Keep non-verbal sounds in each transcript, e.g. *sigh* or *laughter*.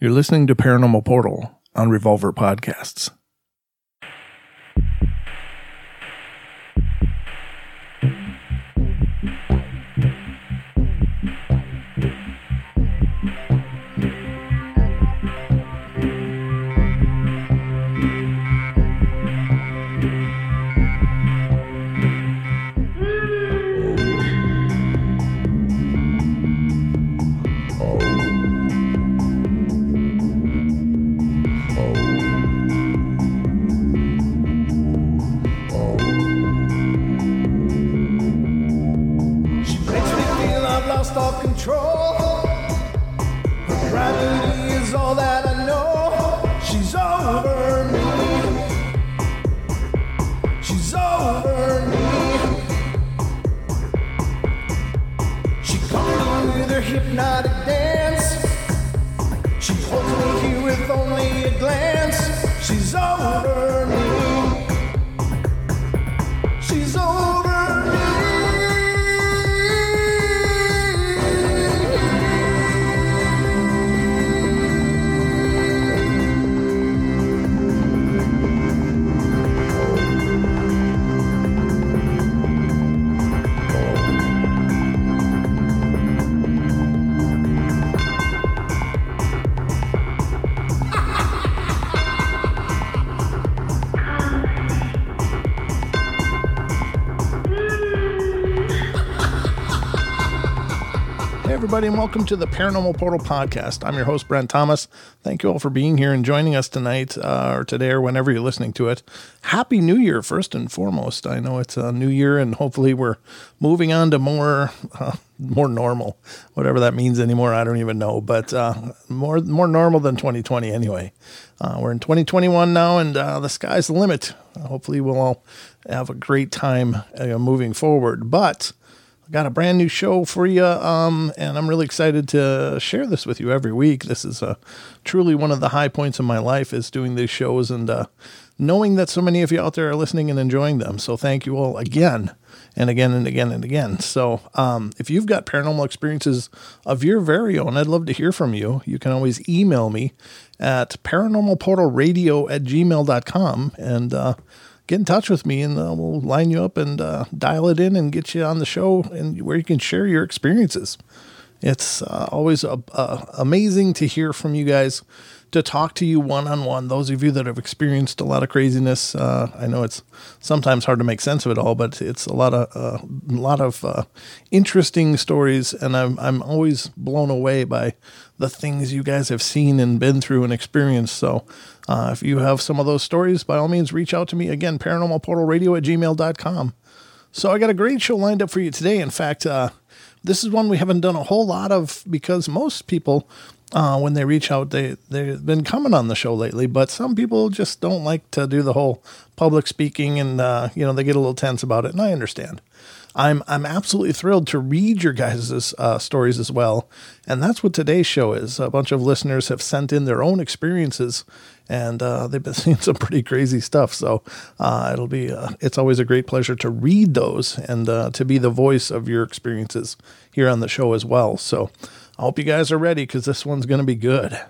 You're listening to Paranormal Portal on Revolver Podcasts. Welcome to the Paranormal Portal Podcast. I'm your host, Brent Thomas. Thank you all for being here and joining us tonight uh, or today or whenever you're listening to it. Happy New Year, first and foremost. I know it's a new year, and hopefully, we're moving on to more. *laughs* Uh, more normal, whatever that means anymore. I don't even know, but uh, more more normal than 2020 anyway. Uh, we're in 2021 now, and uh, the sky's the limit. hopefully, we'll all have a great time uh, moving forward. But I got a brand new show for you, um, and I'm really excited to share this with you every week. This is uh, truly one of the high points of my life is doing these shows and uh, knowing that so many of you out there are listening and enjoying them. So thank you all again and again and again and again. So um, if you've got paranormal experiences of your very own, I'd love to hear from you. You can always email me at paranormalportalradio at gmail.com and uh, get in touch with me and uh, we'll line you up and uh, dial it in and get you on the show and where you can share your experiences. It's uh, always uh, uh, amazing to hear from you guys, to talk to you one on one. Those of you that have experienced a lot of craziness, uh, I know it's sometimes hard to make sense of it all, but it's a lot of uh, a lot of uh, interesting stories, and I'm I'm always blown away by the things you guys have seen and been through and experienced. So. Uh, if you have some of those stories, by all means, reach out to me. Again, paranormalportalradio at gmail.com. So I got a great show lined up for you today. In fact, uh, this is one we haven't done a whole lot of because most people, uh, when they reach out, they they've been coming on the show lately. But some people just don't like to do the whole public speaking, and uh, you know they get a little tense about it, and I understand. I'm I'm absolutely thrilled to read your guys' uh, stories as well, and that's what today's show is. A bunch of listeners have sent in their own experiences, and uh, they've been *laughs* seeing some pretty crazy stuff. So uh, it'll be uh, it's always a great pleasure to read those and uh, to be the voice of your experiences here on the show as well. So I hope you guys are ready because this one's going to be good.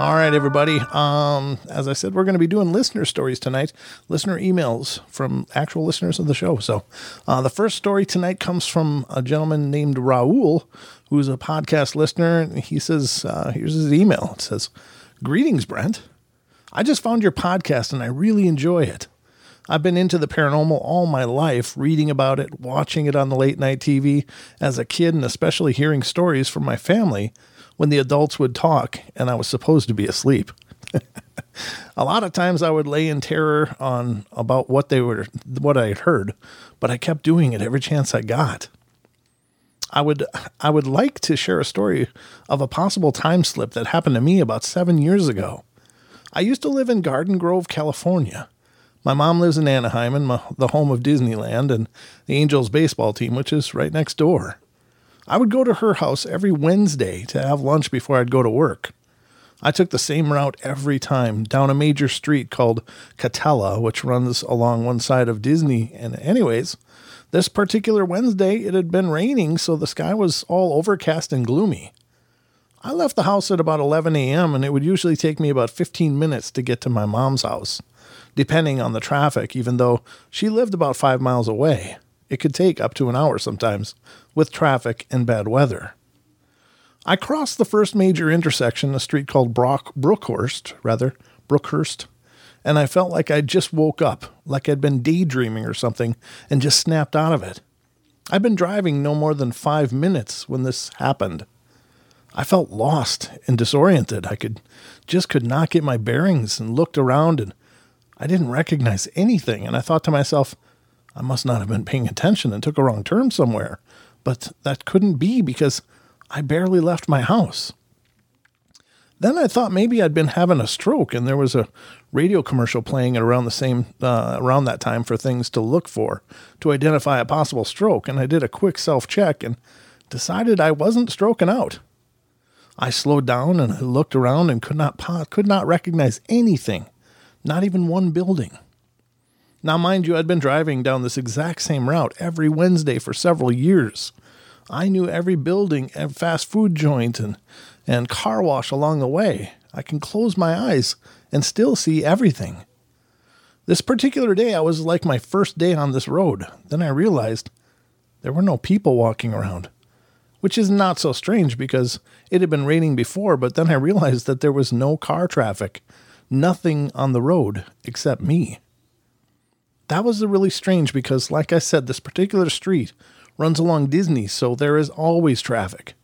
All right, everybody. Um, as I said, we're going to be doing listener stories tonight, listener emails from actual listeners of the show. So, uh, the first story tonight comes from a gentleman named Raul, who's a podcast listener. And he says, uh, here's his email. It says, Greetings, Brent. I just found your podcast and I really enjoy it. I've been into the paranormal all my life, reading about it, watching it on the late night TV as a kid, and especially hearing stories from my family when the adults would talk and I was supposed to be asleep. *laughs* a lot of times I would lay in terror on about what they were what I had heard, but I kept doing it every chance I got. I would I would like to share a story of a possible time slip that happened to me about 7 years ago. I used to live in Garden Grove, California. My mom lives in Anaheim, in the home of Disneyland and the Angels baseball team, which is right next door. I would go to her house every Wednesday to have lunch before I'd go to work. I took the same route every time down a major street called Katella, which runs along one side of Disney. And, anyways, this particular Wednesday, it had been raining, so the sky was all overcast and gloomy. I left the house at about 11 a.m., and it would usually take me about 15 minutes to get to my mom's house, depending on the traffic, even though she lived about five miles away. It could take up to an hour sometimes, with traffic and bad weather. I crossed the first major intersection, a street called Brock, Brookhurst, rather, Brookhurst, and I felt like I'd just woke up, like I'd been daydreaming or something, and just snapped out of it. I'd been driving no more than five minutes when this happened. I felt lost and disoriented. I could just could not get my bearings and looked around and I didn't recognize anything. And I thought to myself, I must not have been paying attention and took a wrong turn somewhere. But that couldn't be because I barely left my house. Then I thought maybe I'd been having a stroke, and there was a radio commercial playing at around the same uh, around that time for things to look for to identify a possible stroke. And I did a quick self check and decided I wasn't stroking out. I slowed down and I looked around and could not could not recognize anything, not even one building. Now, mind you, I'd been driving down this exact same route every Wednesday for several years. I knew every building and fast food joint and, and car wash along the way. I can close my eyes and still see everything. This particular day, I was like my first day on this road. Then I realized there were no people walking around, which is not so strange because it had been raining before, but then I realized that there was no car traffic, nothing on the road except me. That was really strange because, like I said, this particular street runs along Disney, so there is always traffic.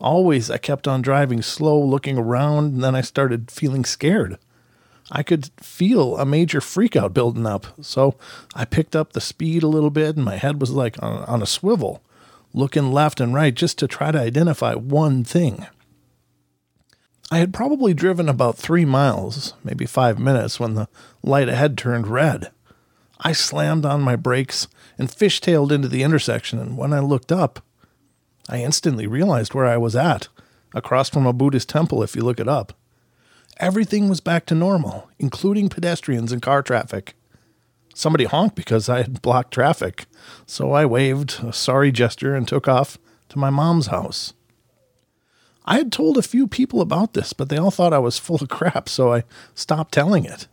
Always, I kept on driving slow, looking around, and then I started feeling scared. I could feel a major freakout building up, so I picked up the speed a little bit, and my head was like on, on a swivel, looking left and right just to try to identify one thing. I had probably driven about three miles, maybe five minutes, when the light ahead turned red. I slammed on my brakes and fishtailed into the intersection, and when I looked up, I instantly realized where I was at, across from a Buddhist temple if you look it up. Everything was back to normal, including pedestrians and car traffic. Somebody honked because I had blocked traffic, so I waved a sorry gesture and took off to my mom's house. I had told a few people about this, but they all thought I was full of *laughs* crap, so I stopped telling it.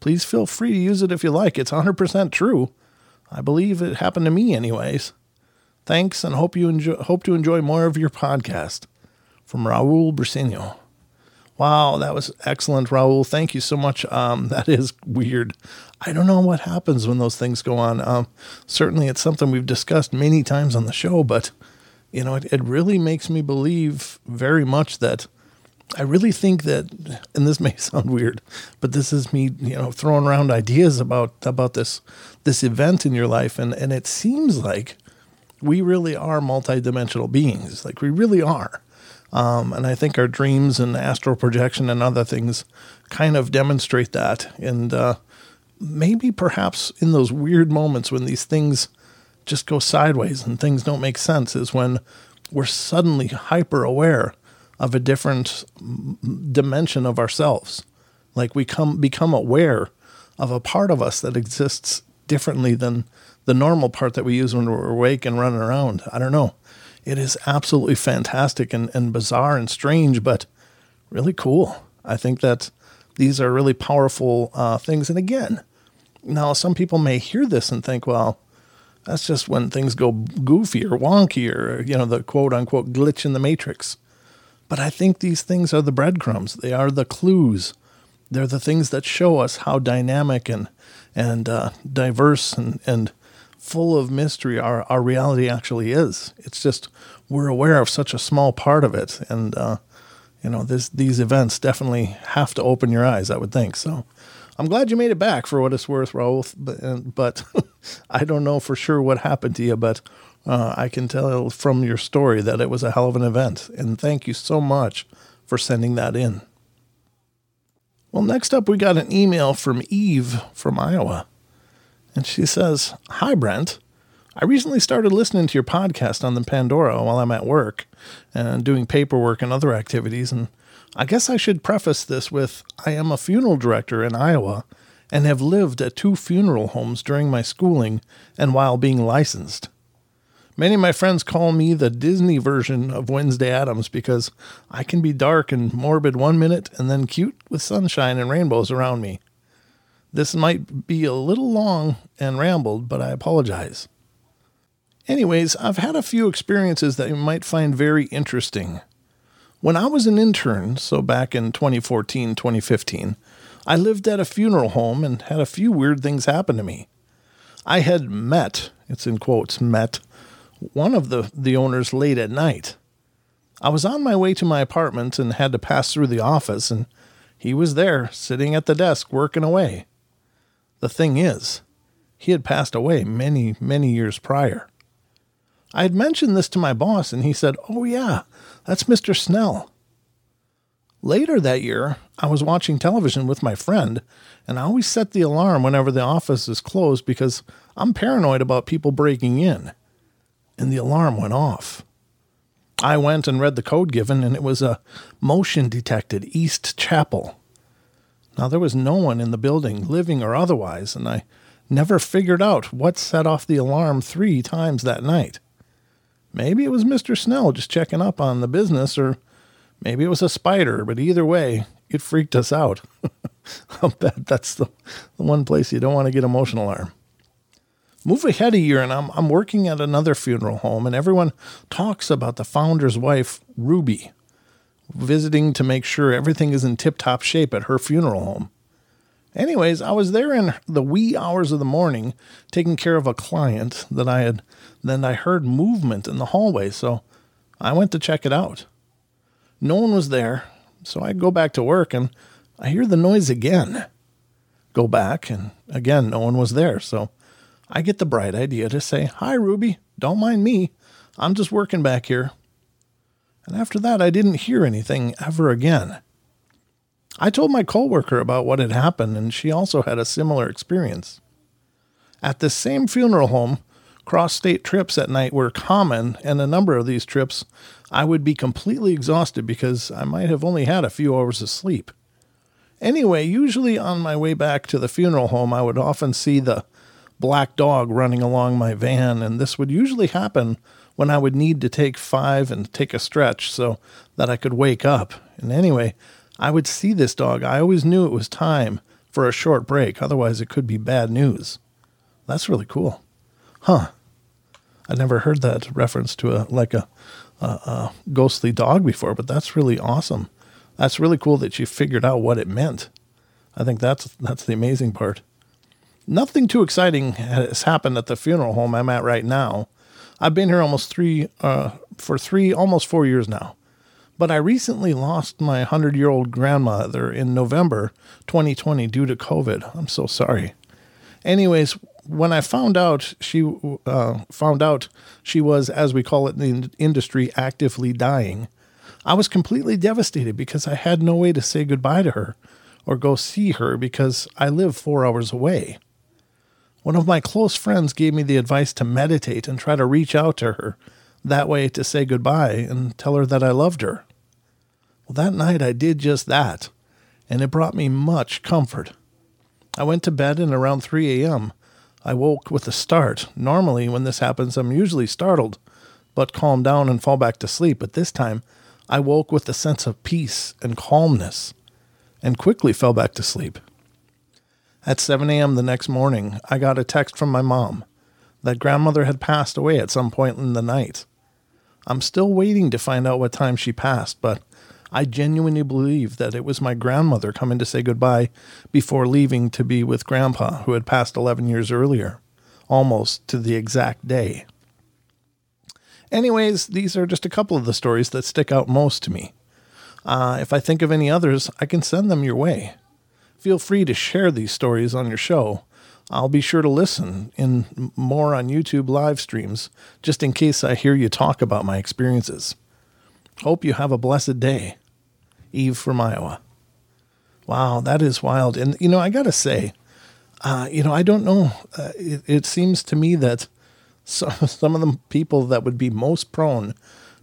Please feel free to use it if you like. It's 100% true. I believe it happened to me, anyways. Thanks, and hope you enjoy, hope to enjoy more of your podcast. From Raul Briseño. Wow, that was excellent, Raul. Thank you so much. Um, *laughs* that is weird. I don't know what happens when those things go on. Um, certainly, it's something we've discussed many times on the show, but you know, it, it really makes me believe very much that I really think that, and this may *laughs* sound weird, but this is me, you know, throwing around ideas about about this this event in your life, and and it seems like we really are multidimensional beings, like we really are, um, and I think our dreams and astral projection and other things kind of demonstrate that, and uh, maybe perhaps in those weird moments when these things just go sideways and things don't make sense is when we're suddenly hyper aware of a different dimension of ourselves. Like we come become aware of a part of us that exists differently than the normal part that we use when we're awake and running around. I don't know. It is absolutely fantastic and, and bizarre and strange, but really cool. I think that these are really powerful uh, things. And again, now some people may hear this and think, well, that's just when things go goofy or wonky or, you know, the quote unquote glitch in the matrix. But I think these things are the breadcrumbs. They are the clues. They're the things that show us how dynamic and and uh, diverse and, and full of mystery our, our reality actually is. It's just we're aware of such a small part of it, and uh, you know this these events definitely have to open your eyes. I would think so. I'm glad you made it back for what it's worth, Raul. But, but *laughs* I don't know for sure what happened to you, but uh, I can tell from your story that it was a hell of an event. And thank you so much for sending that in. Well, next up, we got an email from Eve from Iowa. And she says, Hi, Brent. I recently started listening to your podcast on the Pandora while I'm at work and doing paperwork and other activities. And I guess I should preface this with I am a funeral director in Iowa and have lived at two funeral homes during my schooling and while being licensed. Many of my friends call me the Disney version of Wednesday Addams because I can be dark and morbid one minute and then cute with sunshine and rainbows around me. This might be a little long and rambled, but I apologize. Anyways, I've had a few experiences that you might find very interesting. When I was an intern, so back in 2014, 2015, I lived at a funeral home and had a few weird things happen to me. I had met, it's in quotes, met one of the, the owners late at night. I was on my way to my apartment and had to pass through the office, and he was there, sitting at the desk, working away. The thing is, he had passed away many, many years prior. I had mentioned this to my boss, and he said, Oh, yeah, that's Mr. Snell. Later that year, I was watching television with my friend, and I always set the alarm whenever the office is closed because I'm paranoid about people breaking in. And the alarm went off. I went and read the code given, and it was a motion detected East Chapel. Now, there was no one in the building, living or otherwise, and I never figured out what set off the alarm three times that night. Maybe it was Mr. Snell just checking up on the business, or maybe it was a spider, but either way, it freaked us out. *laughs* I'll bet that's the, the one place you don't want to get a motion alarm. Move ahead a year, and I'm, I'm working at another funeral home, and everyone talks about the founder's wife, Ruby, visiting to make sure everything is in tip top shape at her funeral home. Anyways, I was there in the wee hours of the morning taking care of a client that I had. Then I heard movement in the hallway, so I went to check it out. No one was there, so I go back to work and I hear the noise again. Go back, and again, no one was there, so I get the bright idea to say, Hi, Ruby, don't mind me. I'm just working back here. And after that, I didn't hear anything ever again. I told my coworker about what had happened, and she also had a similar experience. At this same funeral home, cross state trips at night were common, and a number of these trips I would be completely exhausted because I might have only had a few hours of sleep. Anyway, usually on my way back to the funeral home, I would often see the black dog running along my van, and this would usually happen when I would need to take five and take a stretch so that I could wake up. And anyway, I would see this dog. I always knew it was time for a short break, otherwise, it could be bad news. That's really cool. Huh. I never heard that reference to a like a, a, a ghostly dog before, but that's really awesome. That's really cool that you figured out what it meant. I think that's that's the amazing part. Nothing too exciting has happened at the funeral home I'm at right now. I've been here almost three uh, for three almost four years now. But I recently lost my 100 year old grandmother in November 2020 due to COVID. I'm so sorry. Anyways, when I found out she uh, found out she was, as we call it in the industry, actively dying, I was completely devastated because I had no way to say goodbye to her or go see her because I live four hours away. One of my close friends gave me the advice to meditate and try to reach out to her, that way to say goodbye and tell her that I loved her. Well, that night I did just that, and it brought me much comfort. I went to bed, and around 3 a.m., I woke with a start. Normally, when this happens, I'm usually startled, but calm down and fall back to sleep. But this time, I woke with a sense of peace and calmness and quickly fell back to sleep. At 7 a.m. the next morning, I got a text from my mom that grandmother had passed away at some point in the night. I'm still waiting to find out what time she passed, but I genuinely believe that it was my grandmother coming to say goodbye before leaving to be with grandpa, who had passed 11 years earlier, almost to the exact day. Anyways, these are just a couple of the stories that stick out most to me. Uh, if I think of any others, I can send them your way. Feel free to share these stories on your show. I'll be sure to listen in more on YouTube live streams, just in case I hear you talk about my experiences. Hope you have a blessed day. Eve from Iowa. Wow, that is wild. And, you know, I got to say, uh, you know, I don't know. Uh, it, it seems to me that some, *laughs* some of the people that would be most prone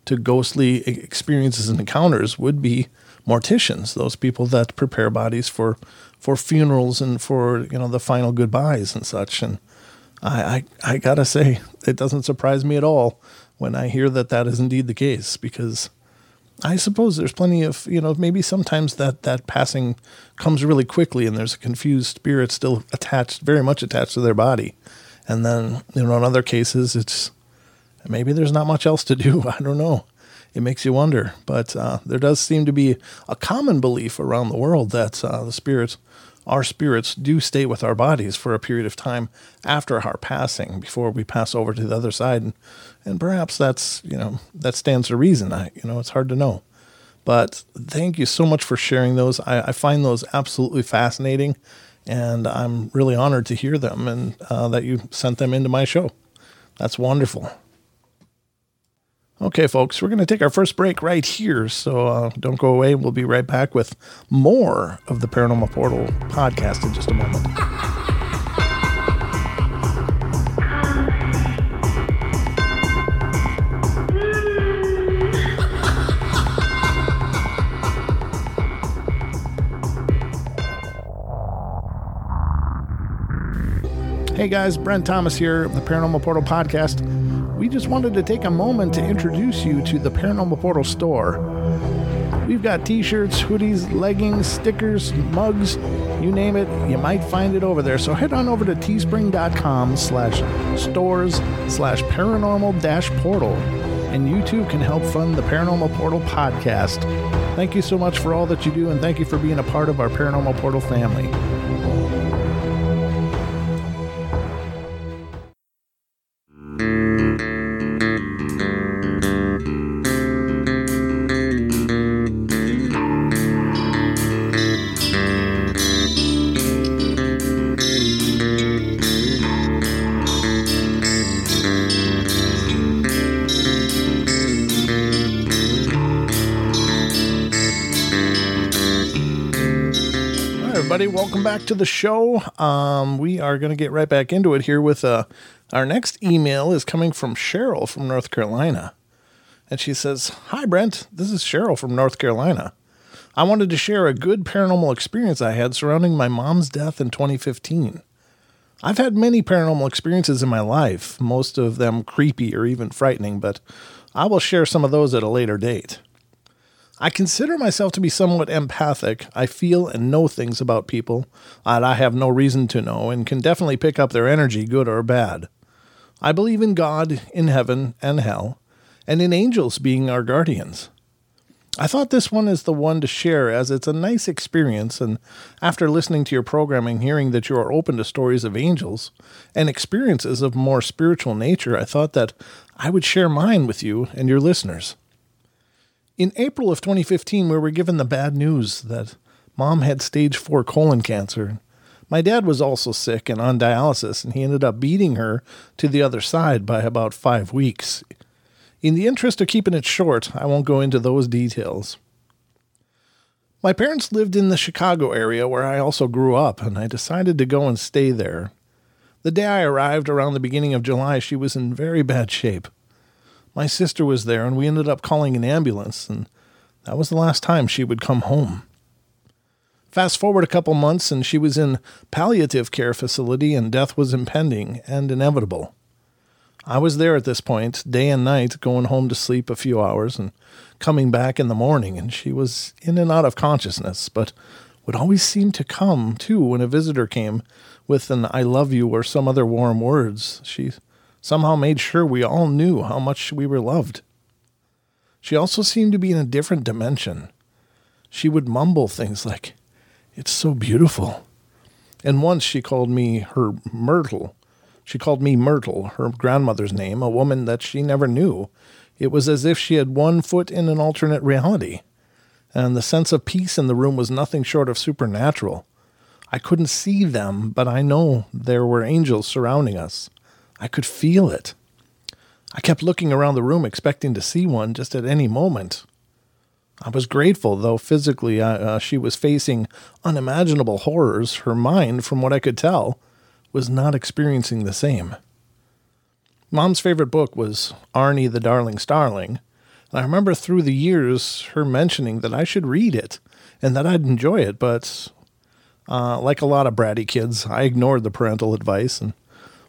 to ghostly experiences and encounters would be morticians, those people that prepare bodies for, for funerals and for, you know, the final goodbyes and such. And I, I, I got to say, it doesn't surprise me at all when I hear that that is indeed the case because I suppose there's plenty of, you know, maybe sometimes that that passing comes really quickly and there's a confused spirit still attached, very much attached to their body. And then, you know, in other cases, it's maybe there's not much else to do. *laughs* I don't know. It makes you wonder. But uh, there does seem to be a common belief around the world that uh, the spirits, our spirits, do stay with our bodies for a period of time after our passing before we pass over to the other side. And, and perhaps that's, you know, that stands to reason. I, you know, it's hard to know. But thank you so much for sharing those. I, I find those absolutely fascinating, and I'm really honored to hear them and uh, that you sent them into my show. That's wonderful. Okay, folks, we're going to take our first break right here. So uh, don't go away. We'll be right back with more of the Paranormal Portal podcast in just a moment. Hey guys, Brent Thomas here the Paranormal Portal Podcast. We just wanted to take a moment to introduce you to the Paranormal Portal store. We've got t-shirts, hoodies, leggings, stickers, mugs, you name it, you might find it over there. So head on over to teespring.com slash stores slash paranormal dash portal and you too can help fund the Paranormal Portal podcast. Thank you so much for all that you do and thank you for being a part of our Paranormal Portal family. To the show. Um, we are going to get right back into it here with uh, our next email is coming from Cheryl from North Carolina. And she says, Hi, Brent. This is Cheryl from North Carolina. I wanted to share a good paranormal experience I had surrounding my mom's death in 2015. I've had many paranormal experiences in my life, most of them creepy or even frightening, but I will share some of those at a later date. I consider myself to be somewhat empathic. I feel and know things about people that I have no reason to know and can definitely pick up their energy, good or bad. I believe in God, in heaven and hell, and in angels being our guardians. I thought this one is the one to share as it's a nice experience, and after listening to your programming, hearing that you are open to stories of angels and experiences of more spiritual nature, I thought that I would share mine with you and your listeners. In April of 2015, we were given the bad news that mom had stage 4 colon cancer. My dad was also sick and on dialysis, and he ended up beating her to the other side by about five weeks. In the interest of keeping it short, I won't go into those details. My parents lived in the Chicago area where I also grew up, and I decided to go and stay there. The day I arrived around the beginning of July, she was in very bad shape. My sister was there, and we ended up calling an ambulance, and that was the last time she would come home. Fast forward a couple months, and she was in palliative care facility, and death was impending and inevitable. I was there at this point, day and night, going home to sleep a few hours and coming back in the morning, and she was in and out of consciousness, but would always seem to come, too, when a visitor came with an I love you or some other warm words. She somehow made sure we all knew how much we were loved. She also seemed to be in a different dimension. She would mumble things like, It's so beautiful. And once she called me her Myrtle. She called me Myrtle, her grandmother's name, a woman that she never knew. It was as if she had one foot in an alternate reality. And the sense of peace in the room was nothing short of supernatural. I couldn't see them, but I know there were angels surrounding us. I could feel it. I kept looking around the room, expecting to see one just at any moment. I was grateful, though physically uh, she was facing unimaginable horrors. Her mind, from what I could tell, was not experiencing the same. Mom's favorite book was Arnie the Darling Starling. And I remember through the years her mentioning that I should read it and that I'd enjoy it, but uh, like a lot of bratty kids, I ignored the parental advice. And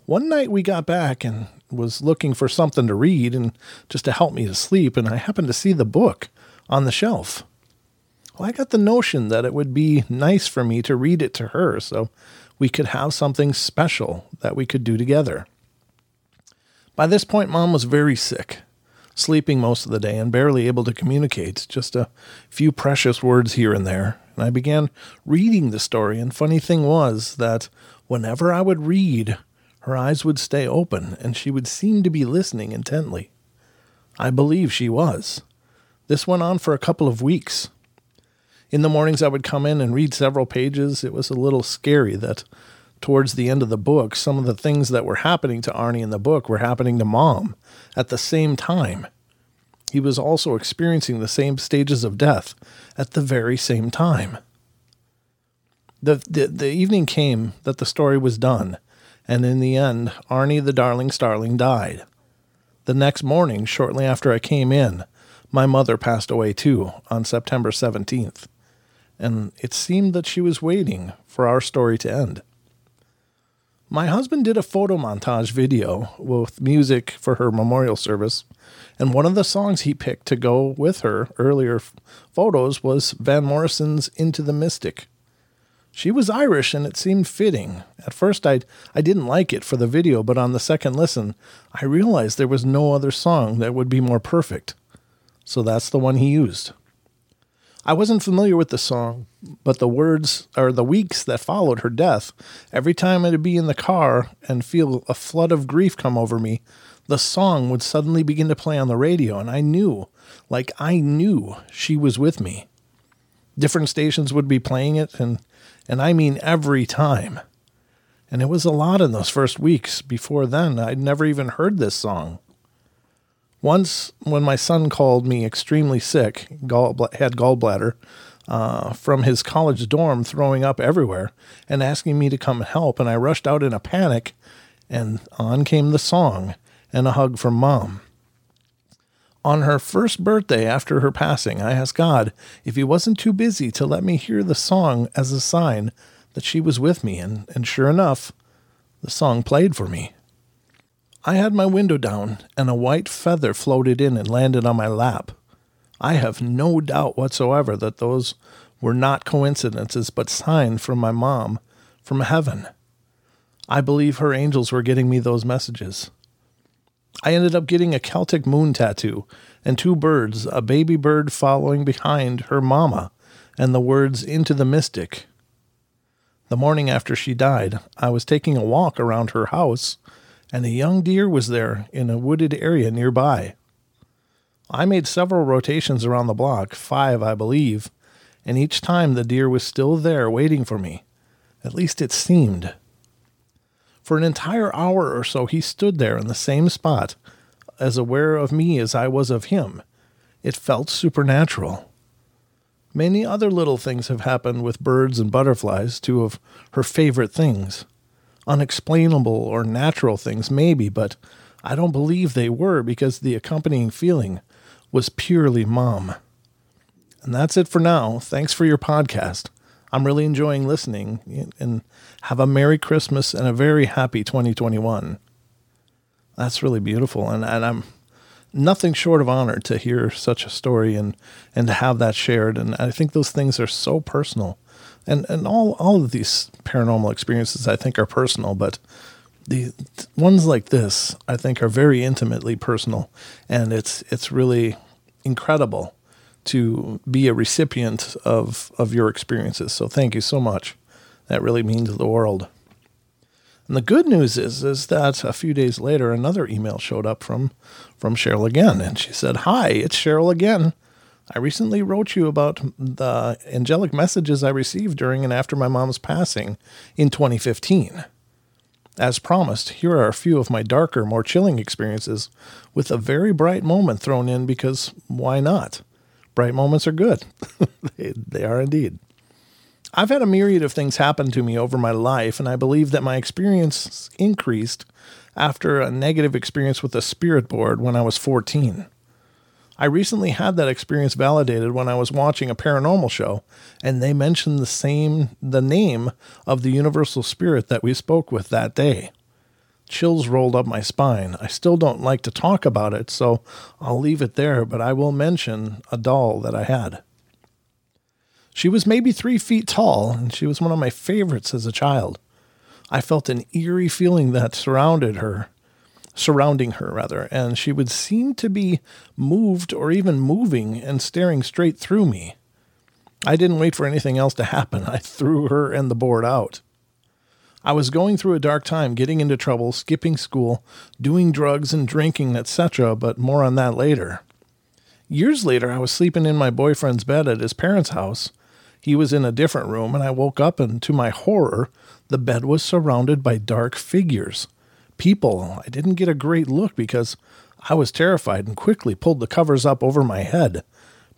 one night we got back and was looking for something to read and just to help me to sleep, and I happened to see the book on the shelf. Well, I got the notion that it would be nice for me to read it to her so we could have something special that we could do together. By this point, mom was very sick, sleeping most of the day and barely able to communicate, just a few precious words here and there. And I began reading the story, and funny thing was that whenever I would read, her eyes would stay open and she would seem to be listening intently. I believe she was. This went on for a couple of weeks. In the mornings, I would come in and read several pages. It was a little scary that towards the end of the book, some of the things that were happening to Arnie in the book were happening to mom at the same time. He was also experiencing the same stages of death at the very same time. The, the, the evening came that the story was done, and in the end, Arnie the darling starling died. The next morning, shortly after I came in, my mother passed away too on September 17th, and it seemed that she was waiting for our story to end. My husband did a photo montage video with music for her memorial service, and one of the songs he picked to go with her earlier photos was Van Morrison's Into the Mystic. She was Irish and it seemed fitting. At first I I didn't like it for the video, but on the second listen, I realized there was no other song that would be more perfect. So that's the one he used. I wasn't familiar with the song, but the words or the weeks that followed her death, every time I'd be in the car and feel a flood of grief come over me, the song would suddenly begin to play on the radio, and I knew, like I knew, she was with me. Different stations would be playing it, and and I mean every time. And it was a lot in those first weeks. Before then, I'd never even heard this song. Once, when my son called me extremely sick, had gallbladder, uh, from his college dorm, throwing up everywhere, and asking me to come help, and I rushed out in a panic, and on came the song and a hug from mom. On her first birthday after her passing, I asked God if He wasn't too busy to let me hear the song as a sign that she was with me, and, and sure enough, the song played for me. I had my window down, and a white feather floated in and landed on my lap. I have no doubt whatsoever that those were not coincidences, but signs from my mom, from heaven. I believe her angels were getting me those messages. I ended up getting a Celtic moon tattoo and two birds, a baby bird following behind her mama, and the words Into the Mystic. The morning after she died, I was taking a walk around her house and a young deer was there in a wooded area nearby. I made several rotations around the block, five, I believe, and each time the deer was still there waiting for me. At least it seemed. For an entire hour or so, he stood there in the same spot, as aware of me as I was of him. It felt supernatural. Many other little things have happened with birds and butterflies, two of her favorite things unexplainable or natural things, maybe, but I don't believe they were because the accompanying feeling was purely mom. And that's it for now. Thanks for your podcast. I'm really enjoying listening and have a Merry Christmas and a very happy 2021. That's really beautiful. And, and I'm nothing short of honored to hear such a story and, and to have that shared. And I think those things are so personal and and all all of these paranormal experiences I think are personal, but the ones like this I think are very intimately personal, and it's it's really incredible to be a recipient of of your experiences. So thank you so much. That really means the world. And the good news is is that a few days later another email showed up from from Cheryl again and she said, "Hi, it's Cheryl again. I recently wrote you about the angelic messages I received during and after my mom's passing in 2015. As promised, here are a few of my darker, more chilling experiences with a very bright moment thrown in because why not? Bright moments are good. *laughs* they, they are indeed. I've had a myriad of things happen to me over my life, and I believe that my experience increased after a negative experience with a spirit board when I was 14. I recently had that experience validated when I was watching a paranormal show and they mentioned the same the name of the universal spirit that we spoke with that day. Chills rolled up my spine. I still don't like to talk about it, so I'll leave it there, but I will mention a doll that I had. She was maybe three feet tall, and she was one of my favorites as a child. I felt an eerie feeling that surrounded her, surrounding her rather, and she would seem to be moved or even moving and staring straight through me. I didn't wait for anything else to happen. *laughs* I threw her and the board out. I was going through a dark time, getting into trouble, skipping school, doing drugs and drinking, etc., but more on that later. Years later, I was sleeping in my boyfriend's bed at his parents' house. He was in a different room, and I woke up, and to my horror, the bed was surrounded by dark figures people, I didn't get a great look because I was terrified and quickly pulled the covers up over my head,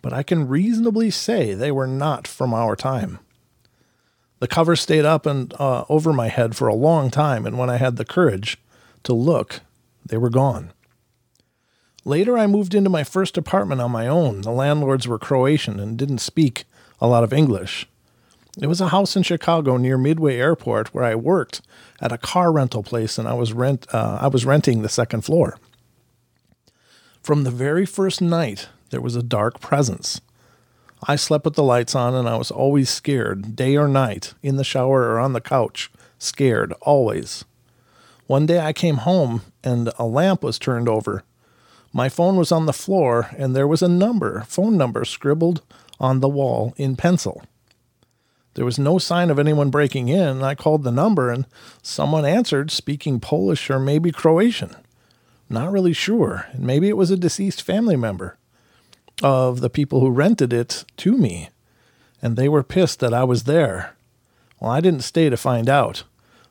but I can reasonably say they were not from our time. The cover stayed up and uh, over my head for a long time, and when I had the courage to look, they were gone. Later, I moved into my first apartment on my own. The landlords were Croatian and didn't speak a lot of English. It was a house in Chicago near Midway Airport where I worked at a car rental place, and I was rent uh, I was renting the second floor. From the very first night, there was a dark presence. I slept with the lights on, and I was always scared, day or night, in the shower or on the couch, scared always. One day I came home and a lamp was turned over. My phone was on the floor, and there was a number, phone number, scribbled on the wall in pencil. There was no sign of anyone breaking in. I called the number and someone answered speaking Polish or maybe Croatian. Not really sure. And maybe it was a deceased family member of the people who rented it to me. And they were pissed that I was there. Well, I didn't stay to find out.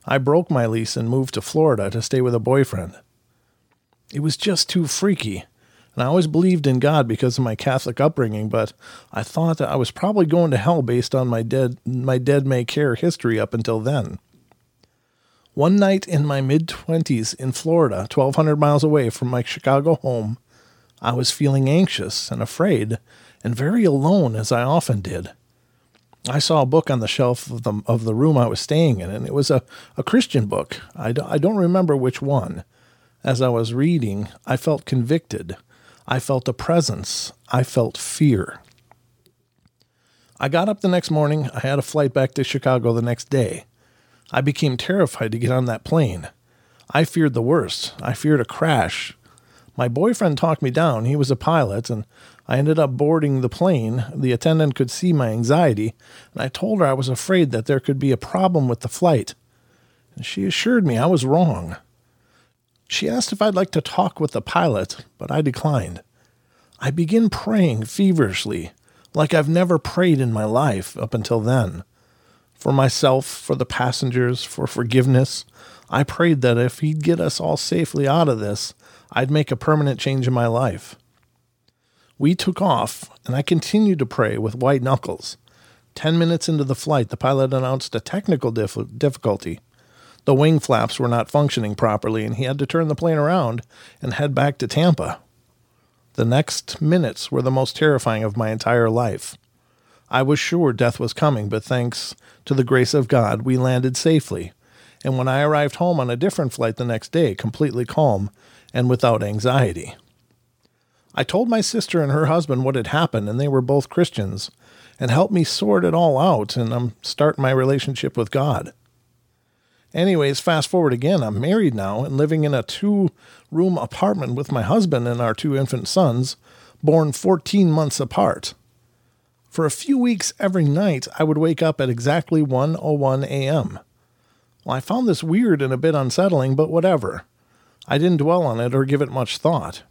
I broke my lease and moved to Florida to stay with a boyfriend. It was just too freaky. And I always believed in God because of my Catholic upbringing, but I thought that I was probably going to hell based on my dead my dead may care history up until then. One night in my mid 20s in Florida, 1200 miles away from my Chicago home, I was feeling anxious and afraid and very alone as I often did. I saw a book on the shelf of the, of the room I was staying in, and it was a, a Christian book. I, I don't remember which one. As I was reading, I felt convicted I felt a presence. I felt fear. I got up the next morning. I had a flight back to Chicago the next day. I became terrified to get on that plane. I feared the worst. I feared a crash. My boyfriend talked me down. He was a pilot, and I ended up boarding the plane. The attendant could see my anxiety, and I told her I was afraid that there could be a problem with the flight. And she assured me I was wrong. She asked if I'd like to talk with the pilot, but I declined. I begin praying feverishly, like I've never prayed in my life up until then. For myself, for the passengers, for forgiveness. I prayed that if he'd get us all safely out of this, I'd make a permanent change in my life. We took off, and I continued to pray with white knuckles. Ten minutes into the flight, the pilot announced a technical dif- difficulty. The wing flaps were not functioning properly, and he had to turn the plane around and head back to Tampa. The next minutes were the most terrifying of my entire life. I was sure death was coming, but thanks to the grace of God, we landed safely. And when I arrived home on a different flight the next day, completely calm and without anxiety. I told my sister and her husband what had happened, and they were both Christians, and helped me sort it all out and um, start my relationship with God. Anyways, fast forward again. I'm married now and living in a two room apartment with my husband and our two infant sons, born 14 months apart. For a few weeks every night, I would wake up at exactly 1:01 a.m. Well, I found this weird and a bit unsettling, but whatever. I didn't dwell on it or give it much thought.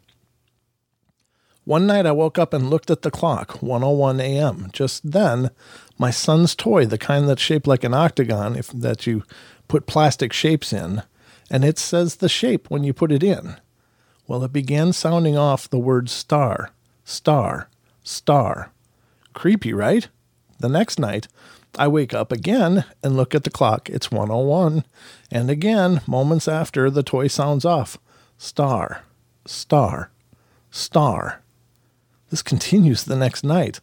One night I woke up and looked at the clock, 1:01 a.m. Just then, my son's toy, the kind that's shaped like an octagon, if that you put plastic shapes in, and it says the shape when you put it in. Well, it began sounding off the word star, star, star. Creepy, right? The next night, I wake up again and look at the clock. It's 101. And again, moments after, the toy sounds off. Star, star, star. This *laughs* continues the next night.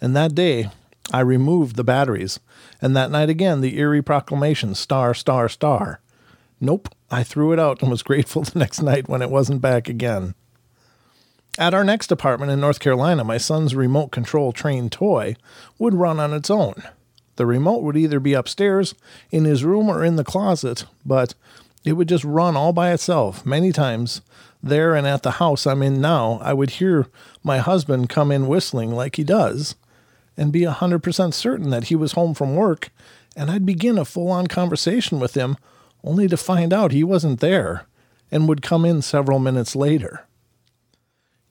And that day, I removed the batteries. And that night again, the eerie proclamation star, star, star. Nope, I threw it out and was *laughs* grateful the next night when it wasn't back again. At our next apartment in North Carolina, my son's remote control train toy would run on its own. The remote would either be upstairs, in his room, or in the closet, but it would just run all by itself. Many times, there and at the house I'm in now, I would hear my husband come in whistling like he does and be a 100% certain that he was home from work, and I'd begin a full on conversation with him only to find out he wasn't there and would come in several minutes later.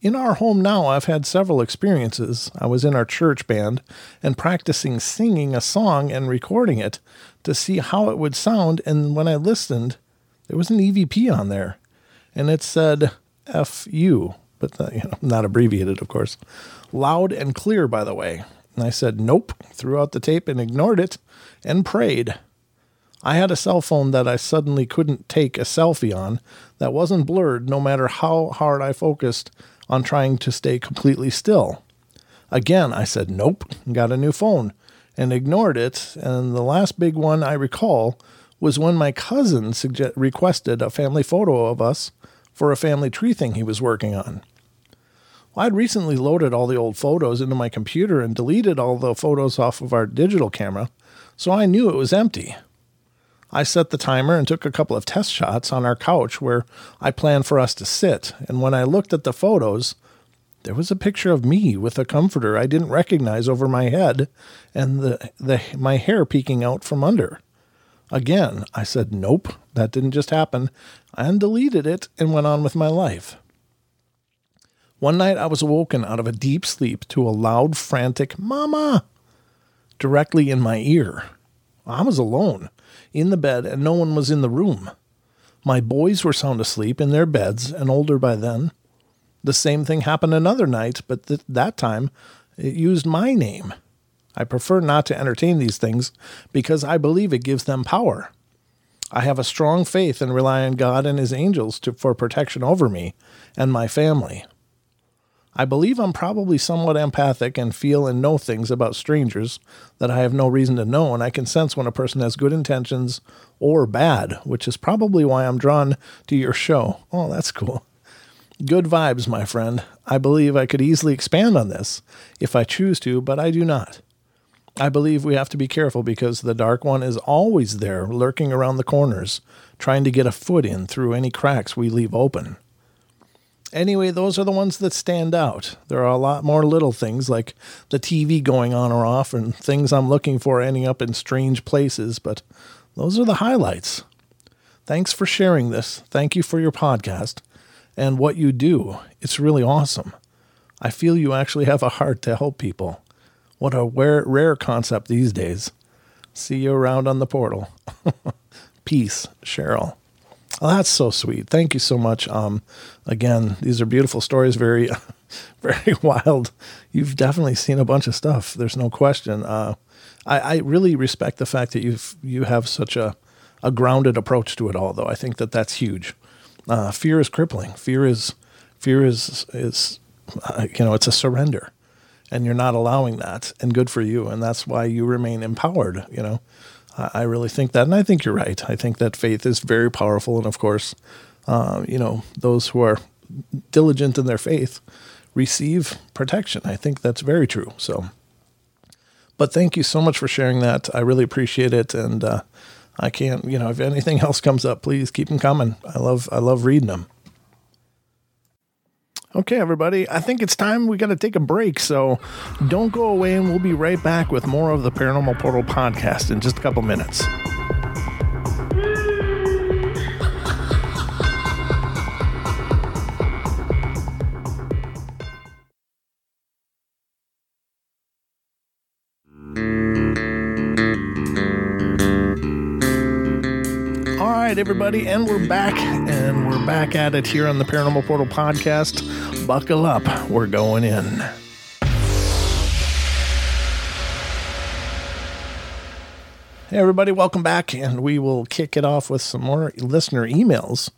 In our home now, I've had several experiences. I was in our church band and practicing singing a song and recording it to see how it would sound. And when I listened, there was an EVP on there, and it said "FU," but the, you know, not abbreviated, of course. Loud and clear, by the way. And I said nope, threw out the tape and ignored it, and prayed. I had a cell phone that I suddenly couldn't take a selfie on that wasn't blurred no matter how hard I focused on trying to stay completely still. Again, I said nope, got a new phone, and ignored it. And the last big one I recall was when my cousin requested a family photo of us for a family tree thing he was working on. I'd recently loaded all the old photos into my computer and deleted all the photos off of our digital camera, so I knew it was empty. I set the timer and took a couple of test shots on our couch where I planned for us to sit. And when I looked at the photos, there was a picture of me with a comforter I didn't recognize over my head and the, the my hair peeking out from under. Again, I said, nope, that didn't just happen, and deleted it and went on with my life. One night I was awoken out of a deep sleep to a loud, frantic, Mama! directly in my ear. I was alone in the bed, and no one was in the room. My boys were sound asleep in their beds and older by then. The same thing happened another night, but th- that time it used my name. I prefer not to entertain these things because I believe it gives them power. I have a strong faith and rely on God and His angels to, for protection over me and my family. I believe I'm probably somewhat empathic and feel and know things about strangers that I have no reason to know, and I can sense when a person has good intentions or bad, which is probably why I'm drawn to your show. Oh, that's cool. Good vibes, my friend. I believe I could easily expand on this if I choose to, but I do not. I believe we have to be careful because the Dark One is always there, lurking around the corners, trying to get a foot in through any cracks we leave open. Anyway, those are the ones that stand out. There are a lot more little things like the TV going on or off and things I'm looking for ending up in strange places, but those are the highlights. Thanks for sharing this. Thank you for your podcast and what you do. It's really awesome. I feel you actually have a heart to help people. What a rare, rare concept these days. See you around on the portal. *laughs* Peace, Cheryl. Oh, that's so sweet. Thank you so much. Um, again, these are beautiful stories, very, *laughs* very *laughs* wild. You've definitely seen a bunch of stuff. There's no question. Uh, I, I really respect the fact that you've you have such a, a grounded approach to it all. Though I think that that's huge. Uh, fear is crippling. Fear is fear is is uh, you know it's a surrender, and you're not allowing that. And good for you. And that's why you remain empowered. You know. I really think that, and I think you're right. I think that faith is very powerful, and of course, uh, you know, those who are diligent in their faith receive protection. I think that's very true. So, but thank you so much for sharing that. I really appreciate it, and uh, I can't, you know, if anything *laughs* else comes up, please keep them coming. I love, I love reading them. Okay, everybody, I think it's time we got to take a break. So don't go away, and we'll be right back with more of the Paranormal Portal podcast in just a couple minutes. right, everybody, and we're back, and we're back at it here on the Paranormal Portal podcast. Buckle up, we're going in. Hey, everybody, welcome back, and we will kick it off with some more listener emails.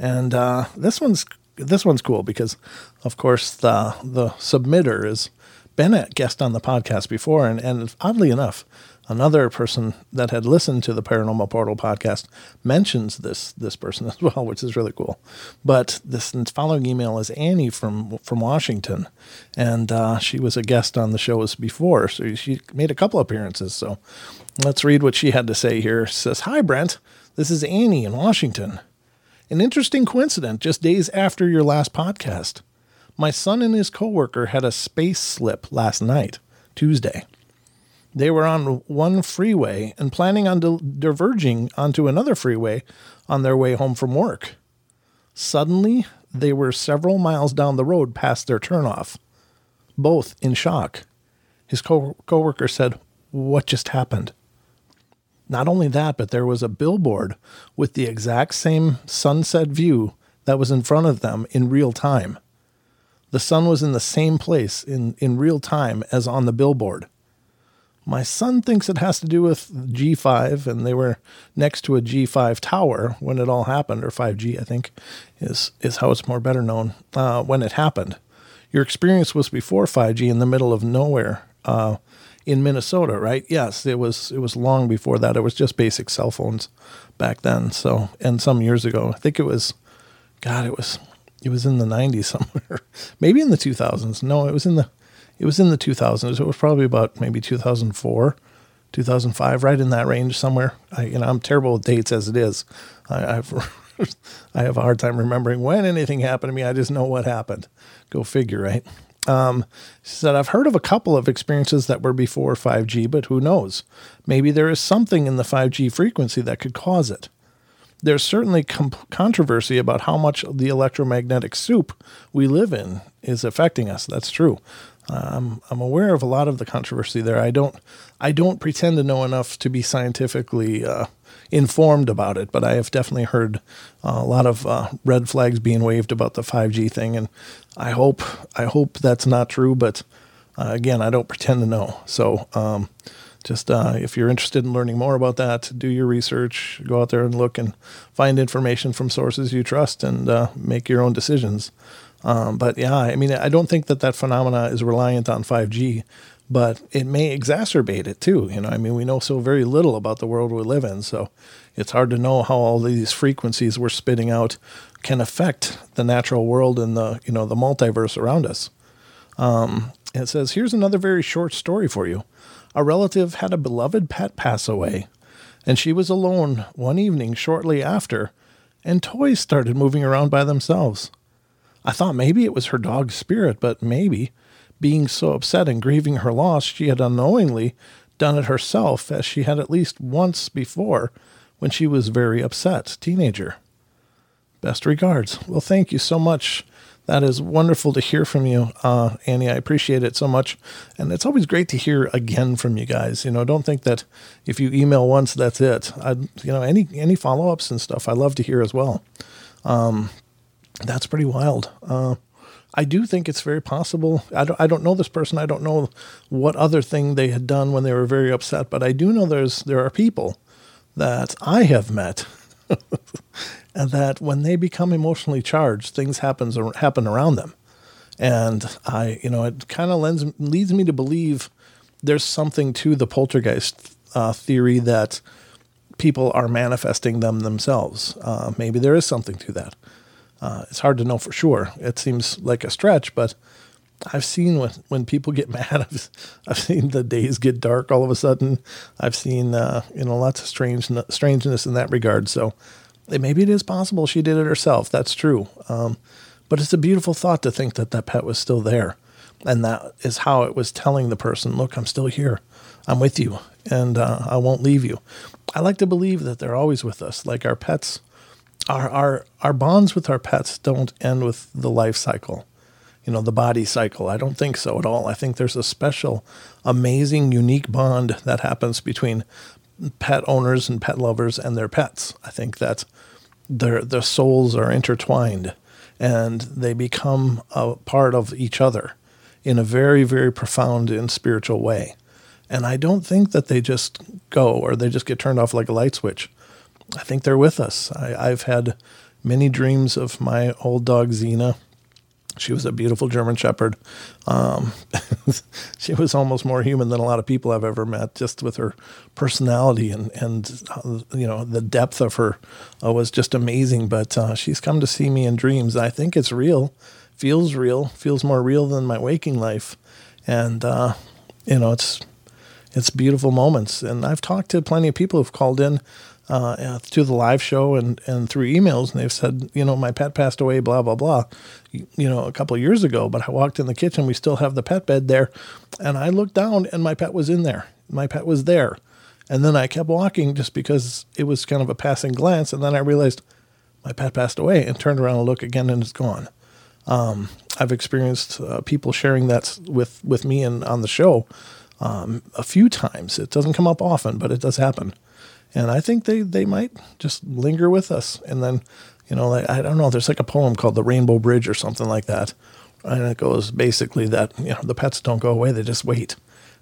And uh, this one's this one's cool because, of course, the the submitter is been a guest on the podcast before, and, and oddly enough, another person that had listened to the Paranormal Portal podcast mentions this this person *laughs* as well, which is really cool. But this following email is Annie from from Washington, and uh, she was a guest on the shows before, so she made a couple appearances. So let's read what she had to say here. Says, "Hi Brent, this is Annie in Washington." An interesting coincidence just days after your last podcast. My son and his coworker had a space slip last night, Tuesday. They were on one freeway and planning on di- diverging onto another freeway on their way home from work. Suddenly, they were several miles down the road past their turnoff, both in shock. His co- coworker said, "What just happened?" Not only that, but there was a billboard with the exact same sunset view that was in front of them in real time. The sun was in the same place in, in real time as on the billboard. My son thinks it has to do with G5, and they were next to a G5 tower when it all happened, or 5G, I think, is, is how it's more better known, uh, when it happened. Your experience was before 5G in the middle of nowhere. Uh, in Minnesota, right? Yes, it was it was long before that. It was just basic cell phones back then. So, and some years ago, I think it was god, it was it was in the 90s somewhere. *laughs* maybe in the 2000s. No, it was in the it was in the 2000s. It was probably about maybe 2004, 2005, right in that range somewhere. I, you know, I'm terrible with dates as it is. I, I've *laughs* I have a hard time remembering when anything happened to me. I just know what happened. Go figure, right? Um, she said, I've heard of a couple of experiences that were before 5G, but who knows? Maybe there is something in the 5G frequency that could cause it. There's certainly controversy about how much the electromagnetic soup we live in is affecting us. That's true. Um, I'm aware of a lot of the controversy there. I don't, I don't pretend to know enough to be scientifically uh, informed about it, but I have definitely heard uh, a lot of uh, red flags being waved about the 5G thing, and I hope, I hope that's not true. But uh, again, I don't pretend to know. So, um, just uh, if you're interested in learning more about that, do your research, go out there and look and find information from sources you trust, and uh, make your own decisions. Um, but yeah, I mean, I don't think that that phenomena is reliant on 5G, but it may exacerbate it too. You know, I mean, we know so very little about the world we live in, so it's hard to know how all these frequencies we're spitting out can affect the natural world and the you know the multiverse around us. Um, it says, here's another very short story for you. A relative had a beloved pet pass away, and she was alone one evening shortly after, and toys started moving around by themselves. I thought maybe it was her dog's spirit, but maybe, being so upset and grieving her loss, she had unknowingly done it herself, as she had at least once before when she was very upset teenager. Best regards. Well, thank you so much. That is wonderful to hear from you, uh, Annie. I appreciate it so much, and it's always great to hear again from you guys. You know, don't think that if you email once, that's it. I, you know, any any follow ups and stuff, I love to hear as well. Um, that's pretty wild. Uh, I do think it's very possible. I don't, I don't know this person. I don't know what other thing they had done when they were very upset, but I do know there's there are people that I have met, *laughs* that when they become emotionally charged, things happens happen around them, and I, you know, it kind of lends leads me to believe there's something to the poltergeist uh, theory that people are manifesting them themselves. Uh, maybe there is something to that. Uh, it's hard to know for sure. It seems like a stretch, but I've seen when, when people get *laughs* mad, I've, I've seen the days get dark all of a sudden. I've seen, uh, you know, lots of strange, strangeness in that regard. So maybe it is possible she did it herself. That's true. Um, but it's a beautiful thought to think that that pet was still there. And that is how it was telling the person, look, I'm still here. I'm with you and uh, I won't leave you. I like to believe that they're always with us, like our pets our our our bonds with our pets don't end with the life cycle you know the body cycle i don't think so at all i think there's a special amazing unique bond that happens between pet owners and pet lovers and their pets i think that their their souls are intertwined and they become a part of each other in a very very profound and spiritual way And I don't think that they just go or they just get turned off like a light switch. I think they're with us. I, I've had many dreams of my old dog Xena. She was a beautiful German Shepherd. Um, *laughs* she was almost more human than a lot of people I've ever met, just with her personality and and uh, you know the depth of her uh, was just amazing. But uh, she's come to see me in dreams. I think it's real, feels real, feels more real than my waking life, and uh, you know it's it's beautiful moments. And I've talked to plenty of people who've called in uh, to the live show and, and through emails, and they've said, you know, my pet passed away, blah blah blah, you, you know, a couple of years ago. But I walked in the kitchen, we still have the pet bed there, and I looked down, and my pet was in there. My pet was there, and then I kept walking just because it was kind of a passing glance, and then I realized my pet passed away, and turned around and looked again, and it's gone. Um, I've experienced uh, people sharing that with with me and on the show um, a few times. It doesn't come up often, but it does happen and I think they they might just linger with us. And then, you know, like, I don't know. There's like a poem called "The Rainbow Bridge" or something like that, and it goes basically that you know the pets don't go away; they just wait,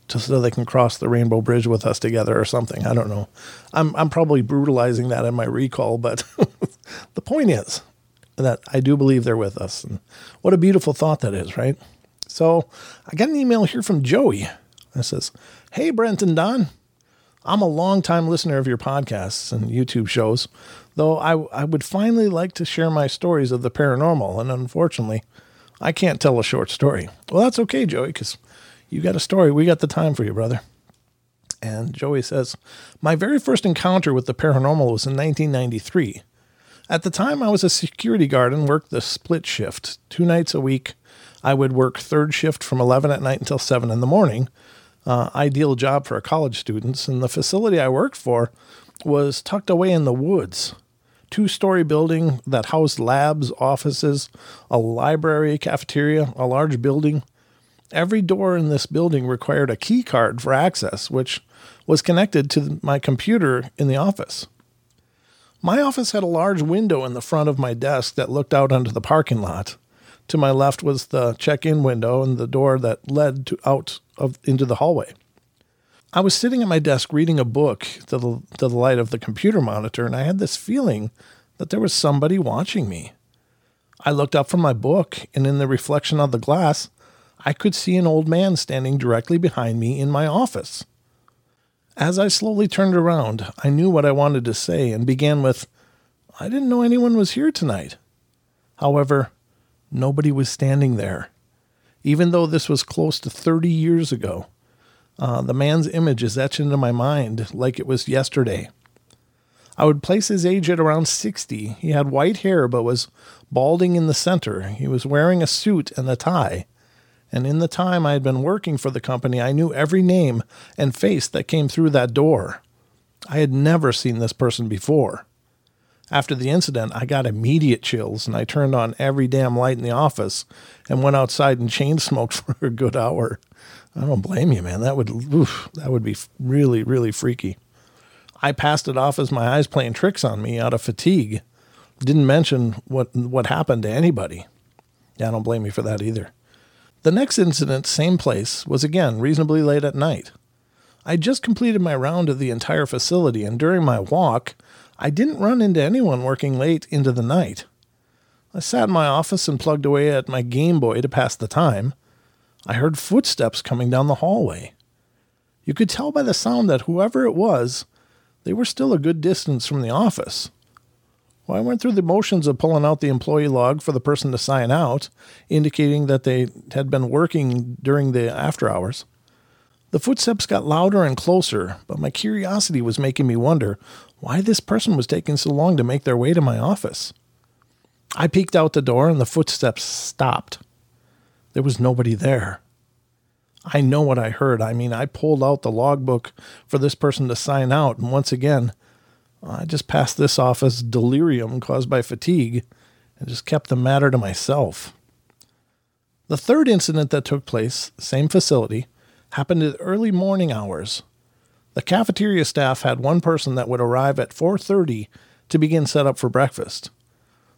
just so they can cross the rainbow bridge with us together or something. I don't know. I'm I'm probably brutalizing that in my recall, but *laughs* the point is that I do believe they're with us, and what a beautiful thought that is, right? So I got an email here from Joey. It says, "Hey Brent and Don." I'm a long-time listener of your podcasts and YouTube shows, though I, I would finally like to share my stories of the paranormal, and unfortunately, I can't tell a short story. Well, that's okay, Joey, because you got a story. We got the time for you, brother. And Joey says, My very first encounter with the paranormal was in 1993. At the time, I was a security guard and worked the split shift. Two nights a week, I would work third shift from 11 at night until 7 in the morning, uh, ideal job for college students. And the facility I worked for was tucked away in the woods. Two story building that housed labs, offices, a library, cafeteria, a large building. Every door in this building required a key card for access, which was connected to my computer in the office. My office had a large window in the front of my desk that looked out onto the parking lot. To my left was the check-in window and the door that led to out of into the hallway. I was sitting at my desk reading a book to the, to the light of the computer monitor, and I had this feeling that there was somebody watching me. I looked up from my book, and in the reflection of the glass, I could see an old man standing directly behind me in my office. As I slowly turned around, I knew what I wanted to say and began with, I didn't know anyone was here tonight. However, nobody was standing there. Even though this was close to 30 years ago, uh, the man's image is etched into my mind like it was yesterday. I would place his age at around 60. He had white hair but was balding in the center. He was wearing a suit and a tie. And in the time I had been working for the company, I knew every name and face that came through that door. I had never seen this person before. After the incident, I got immediate chills and I turned on every damn light in the office and went outside and chain smoked *laughs* for a good hour. I don't blame you, man. That would oof, that would be really really freaky. I passed it off as my eyes playing tricks on me out of fatigue. Didn't mention what what happened to anybody. Yeah, I don't blame you for that either. The next incident, same place, was again reasonably late at night. I just completed my round of the entire facility, and during my walk, I didn't run into anyone working late into the night. I sat in my office and plugged away at my Game Boy to pass the time. I heard footsteps coming down the hallway. You could tell by the sound that whoever it was, they were still a good distance from the office. Well, I went through the motions of pulling out the employee log for the person to sign out, indicating that they had been working during the after hours. The footsteps got louder and closer, but my curiosity was making me wonder why this person was taking so long to make their way to my office. I peeked out the door and the footsteps stopped. There was nobody there. I know what I heard. I mean, I pulled out the logbook for this person to sign out, and once again, I just passed this off as delirium caused by fatigue and just kept the matter to myself. The third incident that took place, same facility, happened at early morning hours. The cafeteria staff had one person that would arrive at 4:30 to begin setup for breakfast.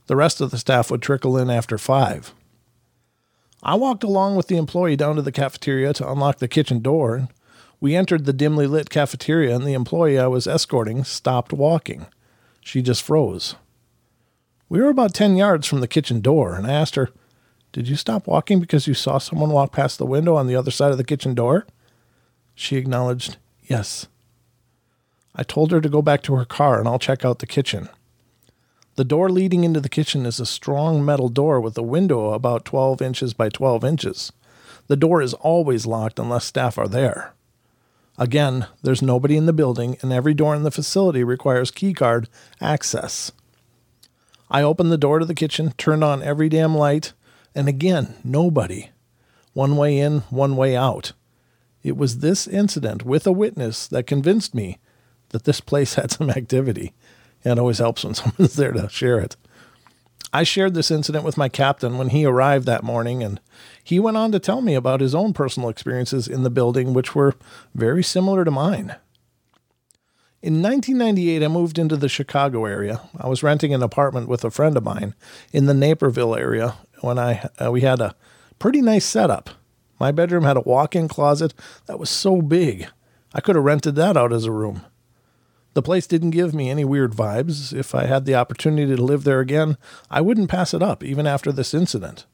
The rest of the staff would trickle in after 5. I walked along with the employee down to the cafeteria to unlock the kitchen door, We entered the dimly lit cafeteria, and the employee I was escorting stopped walking. She just froze. We were about 10 yards from the kitchen door, and I asked her, Did you stop walking because you saw someone walk past the window on the other side of the kitchen door? She acknowledged, Yes. I told her to go back to her car and I'll check out the kitchen. The door leading into the kitchen is a strong metal door with a window about 12 inches by 12 inches. The door is always locked unless staff are there. Again, there's nobody in the building, and every door in the facility requires keycard access. I opened the door to the kitchen, turned on every damn light, and again, nobody. One way in, one way out. It was this incident with a witness that convinced me that this place *laughs* had some activity. And it always helps when *laughs* someone's there to share it. I shared this incident with my captain when he arrived that morning, and he went on to tell me about his own personal experiences in the building, which were very similar to mine. In 1998, I moved into the Chicago area. I was renting an apartment with a friend of mine in the Naperville area when I uh, we had a pretty nice setup. My bedroom had a walk-in closet that was so big, I could have rented that out as a room. The place didn't give me any weird vibes. If I had the opportunity to live there again, I wouldn't pass it up, even after this incident.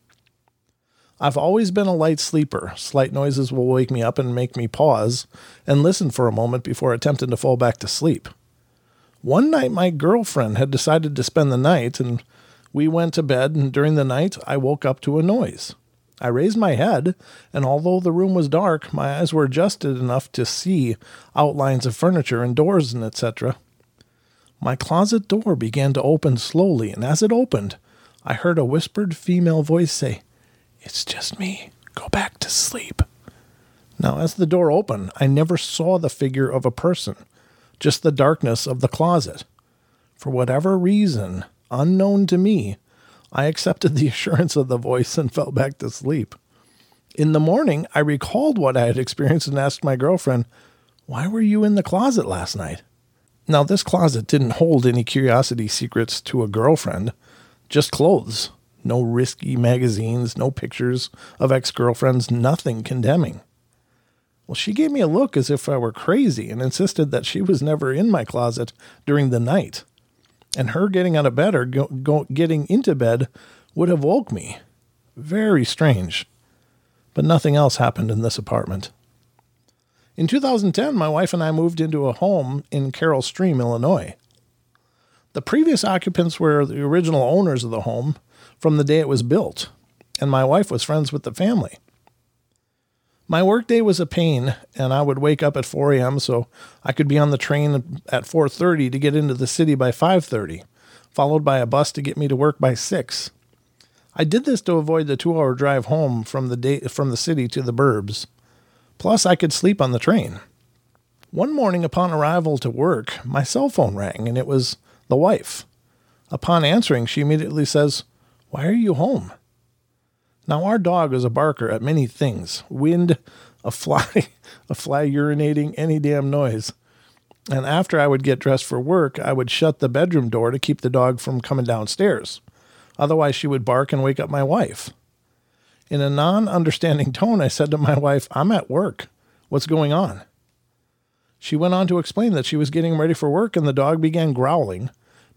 I've always been a light sleeper. Slight noises will wake me up and make me pause and listen for a moment before attempting to fall back to sleep. One night, my girlfriend had decided to spend the night, and we went to bed, and during the night, I woke up to a noise. I raised my head, and although the room was dark, my eyes were adjusted enough to see outlines of furniture and doors and etc. My closet door began to open slowly, and as it opened, I heard a whispered female voice say, It's just me. Go back to sleep. Now, as the door opened, I never saw the figure of a person, just the darkness of the closet. For whatever reason, unknown to me, I accepted the *laughs* assurance of the voice and fell back to sleep. In the morning, I recalled what I had experienced and asked my girlfriend, Why were you in the closet last night? Now, this closet didn't hold any curiosity secrets to a girlfriend, just clothes. No risky magazines, no pictures of ex girlfriends, nothing condemning. Well, she gave me a look as if I were crazy and insisted that she was never in my closet during the night and her getting out of bed or go, go, getting into bed would have woke me. Very strange. But nothing else happened in this apartment. In 2010, my wife and I moved into a home in Carol Stream, Illinois. The previous occupants were the original owners of the home from the day it was built, and my wife was friends with the family. My workday was a pain, and I would wake up at 4 a.m. so I could be on the train at 4:30 to get into the city by 5:30, followed by a bus to get me to work by 6. I did this to avoid the 2-hour drive home from the day, from the city to the burbs. Plus, I could sleep on the train. One morning upon arrival to work, my cell phone rang and it was the wife. Upon answering, she immediately says, "Why are you home?" Now, our dog is a barker at many things wind, a fly, *laughs* a fly urinating, any damn noise. And after I would get dressed for work, I would shut the bedroom door to keep the dog from coming downstairs. Otherwise, she would bark and wake up my wife. In a non understanding tone, I said to my wife, I'm at work. What's going on? She went on to explain that she was getting ready for work and the dog began growling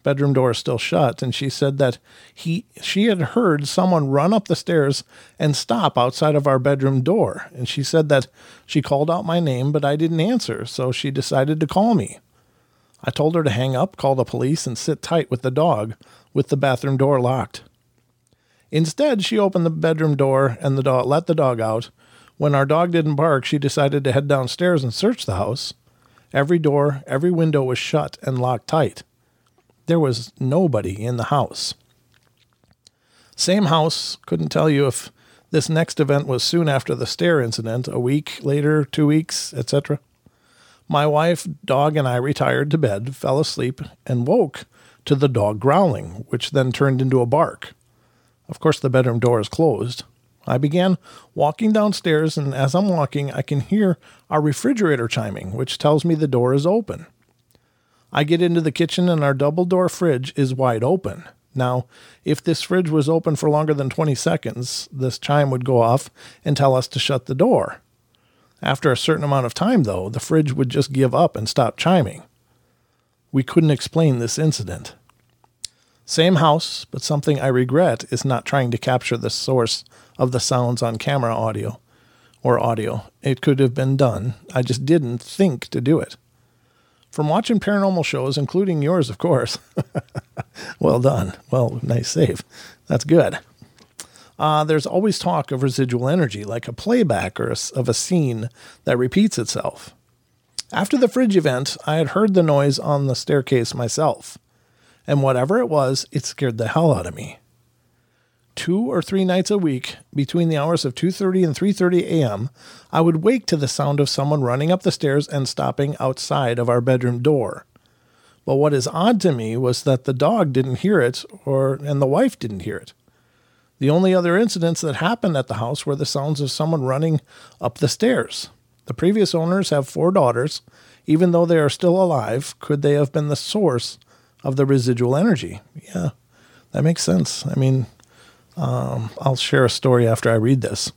bedroom door still shut, and she said that he she had heard someone run up the stairs and stop outside of our bedroom door. And she said that she called out my name, but I didn't answer, so she decided to call me. I told her to hang up, call the police, and sit tight with the dog, with the bathroom door locked. Instead, she opened the bedroom door and the dog let the dog out. When our dog didn't bark, she decided to head downstairs and search the house. Every door, every window was shut and locked tight. There was nobody in the house. Same house, couldn't tell you if this next event was soon after the stair incident, a week later, two weeks, etc. My wife, dog, and I retired to bed, fell asleep, and woke to the dog growling, which then turned into a bark. Of course, the bedroom door is closed. I began walking downstairs, and as I'm walking, I can hear our refrigerator chiming, which tells me the door is open. I get into the kitchen and our double door fridge is wide open. Now, if this fridge was open for longer than 20 seconds, this chime would go off and tell us to shut the door. After a certain amount of time, though, the fridge would just give up and stop chiming. We couldn't explain this incident. Same house, but something I regret is not trying to capture the source of the sounds on camera audio or audio. It could have been done. I just didn't think to do it. From watching paranormal shows, including yours, of course. *laughs* well done. Well, nice save. That's good. Uh, there's always talk of residual energy, like a playback or a, of a scene that repeats itself. After the fridge event, I had heard the noise on the staircase myself, and whatever it was, it scared the hell out of me. Two or three nights a week, between the hours of 2:30 and 3:30 a.m., I would wake to the sound of someone running up the stairs and stopping outside of our bedroom door. But what is odd to me was that the dog didn't hear it, or and the wife didn't hear it. The only other incidents that happened at the house were the sounds of someone running up the stairs. The previous owners have four daughters. Even though they are still alive, could they have been the source of the residual energy? Yeah, that makes sense. I mean, um, I'll share a story after I read this.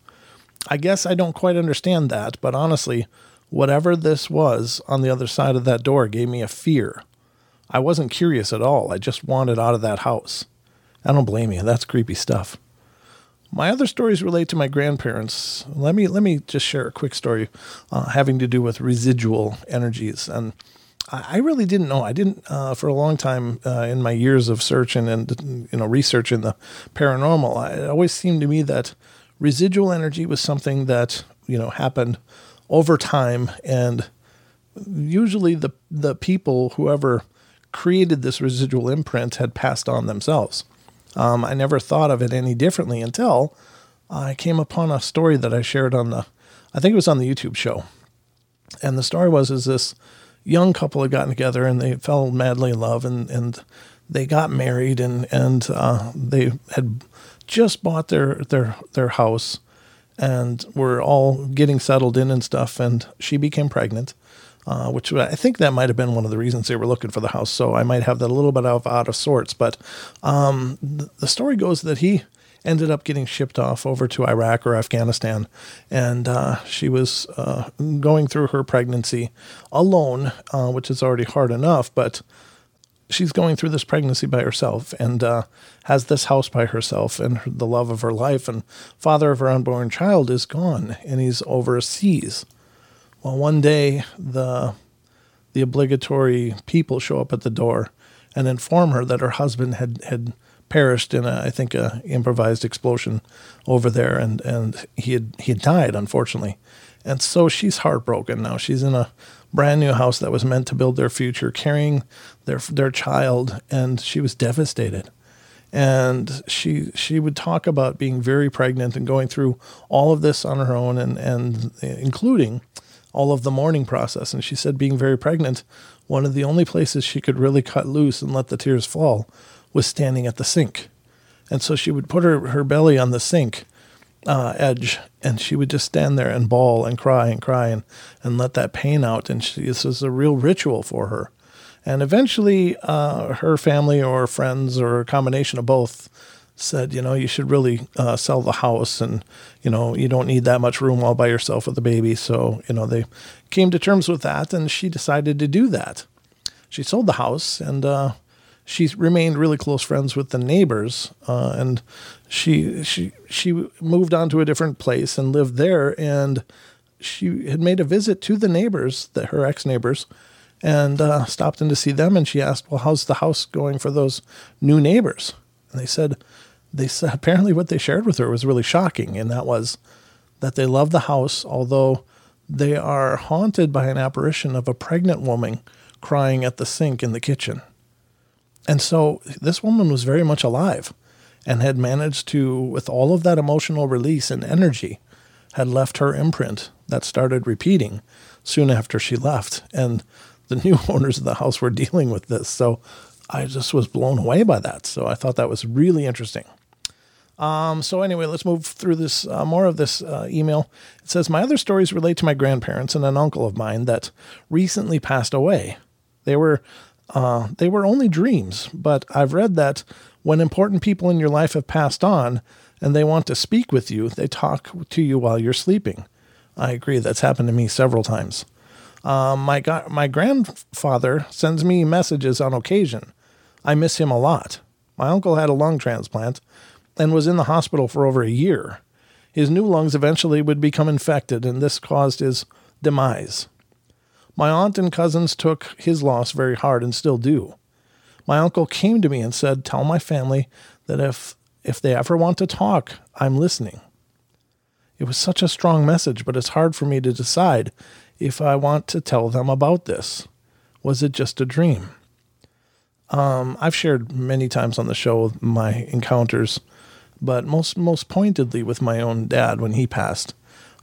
I guess I don't quite understand that, but honestly, whatever this was on the other side of that door gave me a fear. I wasn't curious at all. I just wanted out of that house. I don't blame you. That's creepy stuff. My other stories relate to my grandparents. Let me let me just share a quick story uh, having to do with residual energies. And I, really didn't know. I didn't uh, for a long time uh, in my years of searching and you know researching the paranormal. I, it always seemed to me that residual energy was something that you know happened over time, and usually the the people whoever created this residual imprint had passed on themselves. Um, I never thought of it any differently until I came upon a story that I shared on the, I think it was on the YouTube show. And the story was is this young couple had gotten together and they fell madly in love and, and they got married and, and uh, they had just bought their, their, their house and were all getting settled in and stuff. And she became pregnant uh, which I think that might have been one of the reasons they were looking for the house. So I might have that a little bit of out of sorts. But um, the story goes that he ended up getting shipped off over to Iraq or Afghanistan, and uh, she was uh, going through her pregnancy alone, uh, which is already hard enough, but. She's going through this pregnancy by herself and uh, has this house by herself, and the love of her life and father of her unborn child is gone, and he's overseas. Well, one day the the obligatory people show up at the door and inform her that her husband had had perished in a I think a improvised explosion over there and and he had he had died unfortunately. And so she's heartbroken now. She's in a brand new house that was meant to build their future, carrying their their child and she was devastated. And she she would talk about being very pregnant and going through all of this on her own and and including all of the mourning process. And she said, being very pregnant, one of the only places she could really cut loose and let the tears fall was standing at the sink. And so she would put her, her belly on the sink uh, edge and she would just stand there and bawl and cry and cry and, and let that pain out. And she, this was a real ritual for her. And eventually, uh, her family or friends or a combination of both said, you know, you should really uh, sell the house and, you know, you don't need that much room all by yourself with a baby. So, you know, they came to terms with that and she decided to do that. She sold the house and uh, she remained really close friends with the neighbors. Uh, and she, she, she moved on to a different place and lived there. And she had made a visit to the neighbors, the, her ex neighbors, and uh, stopped in to see them. And she asked, well, how's the house going for those new neighbors? And they said, they said *laughs* apparently what they shared with her was really shocking, and that was that they love the house, although they are haunted by an apparition of a pregnant woman crying at the sink in the kitchen. And so this woman was very much alive and had managed to, with all of that emotional release and energy, had left her imprint that started repeating soon after she left. And the new *laughs* owners of the house were dealing with this. So I just was blown away by that. So I thought that was really interesting. Um, so anyway, let's move through this uh, more of this uh, email. It says my other stories relate to my grandparents and an uncle of mine that recently passed away. They were uh, they were only dreams, but I've read that when important people in your life have passed on and they want to speak with you, they talk to you while you're sleeping. I agree. That's happened to me several times. Um, my ga- my grandfather sends me messages on occasion. I miss him a lot. My uncle had a lung transplant and was in the hospital for over a year. His new lungs eventually would become infected, and this caused his demise. My aunt and cousins took his loss very hard and still do. My uncle came to me and said, "Tell my family that if if they ever want to talk, I'm listening." It was such a strong message, but it's hard for me to decide if I want to tell them about this. Was it just a dream? Um, I've shared many times on the show my encounters, but most most pointedly with my own dad when he passed.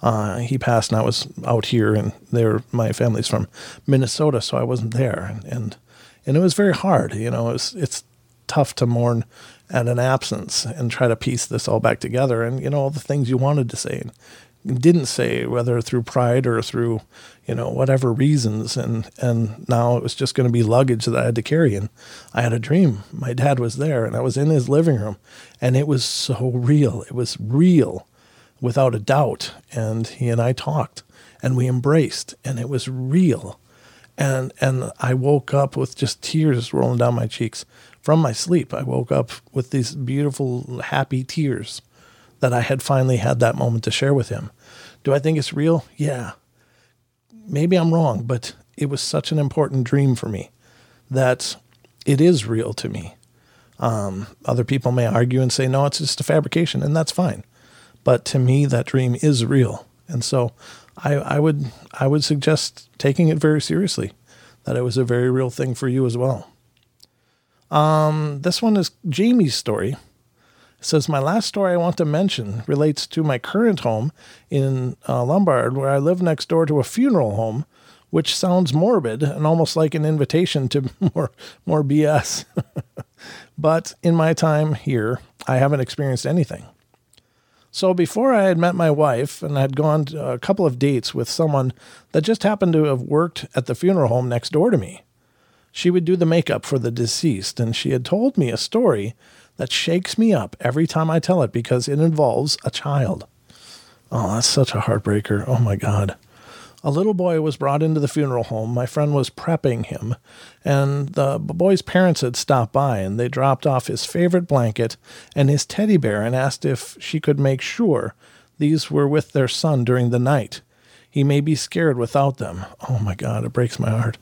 Uh, he passed, and I was out here, and there my family's from Minnesota, so I wasn't there, and and, it was very hard. You know, it's it's tough to mourn at an absence and try to piece this all back together, and you know all the things you wanted to say and didn't say, whether through pride or through you know whatever reasons, and and now it was just going to be luggage that I had to carry, and I had a dream. My dad was there, and I was in his living room, and it was so real. It was real without a doubt. And he and I talked and we embraced and it was real. And and I woke up with just tears rolling down my cheeks from my sleep. I woke up with these beautiful happy tears that I had finally had that moment to share with him. Do I think it's real? Yeah. Maybe I'm wrong, but it was such an important dream for me that it is real to me. Um, other people may argue and say, no, it's just a fabrication, and that's fine. But to me, that dream is real. And so I, I would I would suggest taking it very seriously, that it was a very real thing for you as well. Um, this one is Jamie's story. It says my last story I want to mention relates to my current home in uh, Lombard, where I live next door to a funeral home, which sounds morbid and almost like an invitation to *laughs* more more BS. *laughs* but in my time here, I haven't experienced anything. So before I had met my wife and I'd gone a couple of dates with someone that just happened to have worked at the funeral home next door to me. She would do the makeup for the deceased, and she had told me a story that shakes me up every time I tell it because it involves a child. Oh, that's such a heartbreaker. Oh my God. A little boy was brought into the funeral home. My friend was prepping him, and the boy's parents had stopped by and they dropped off his favorite blanket and his teddy bear and asked if she could make sure these were with their son during the night. He may be scared without them. Oh my God, it breaks my heart.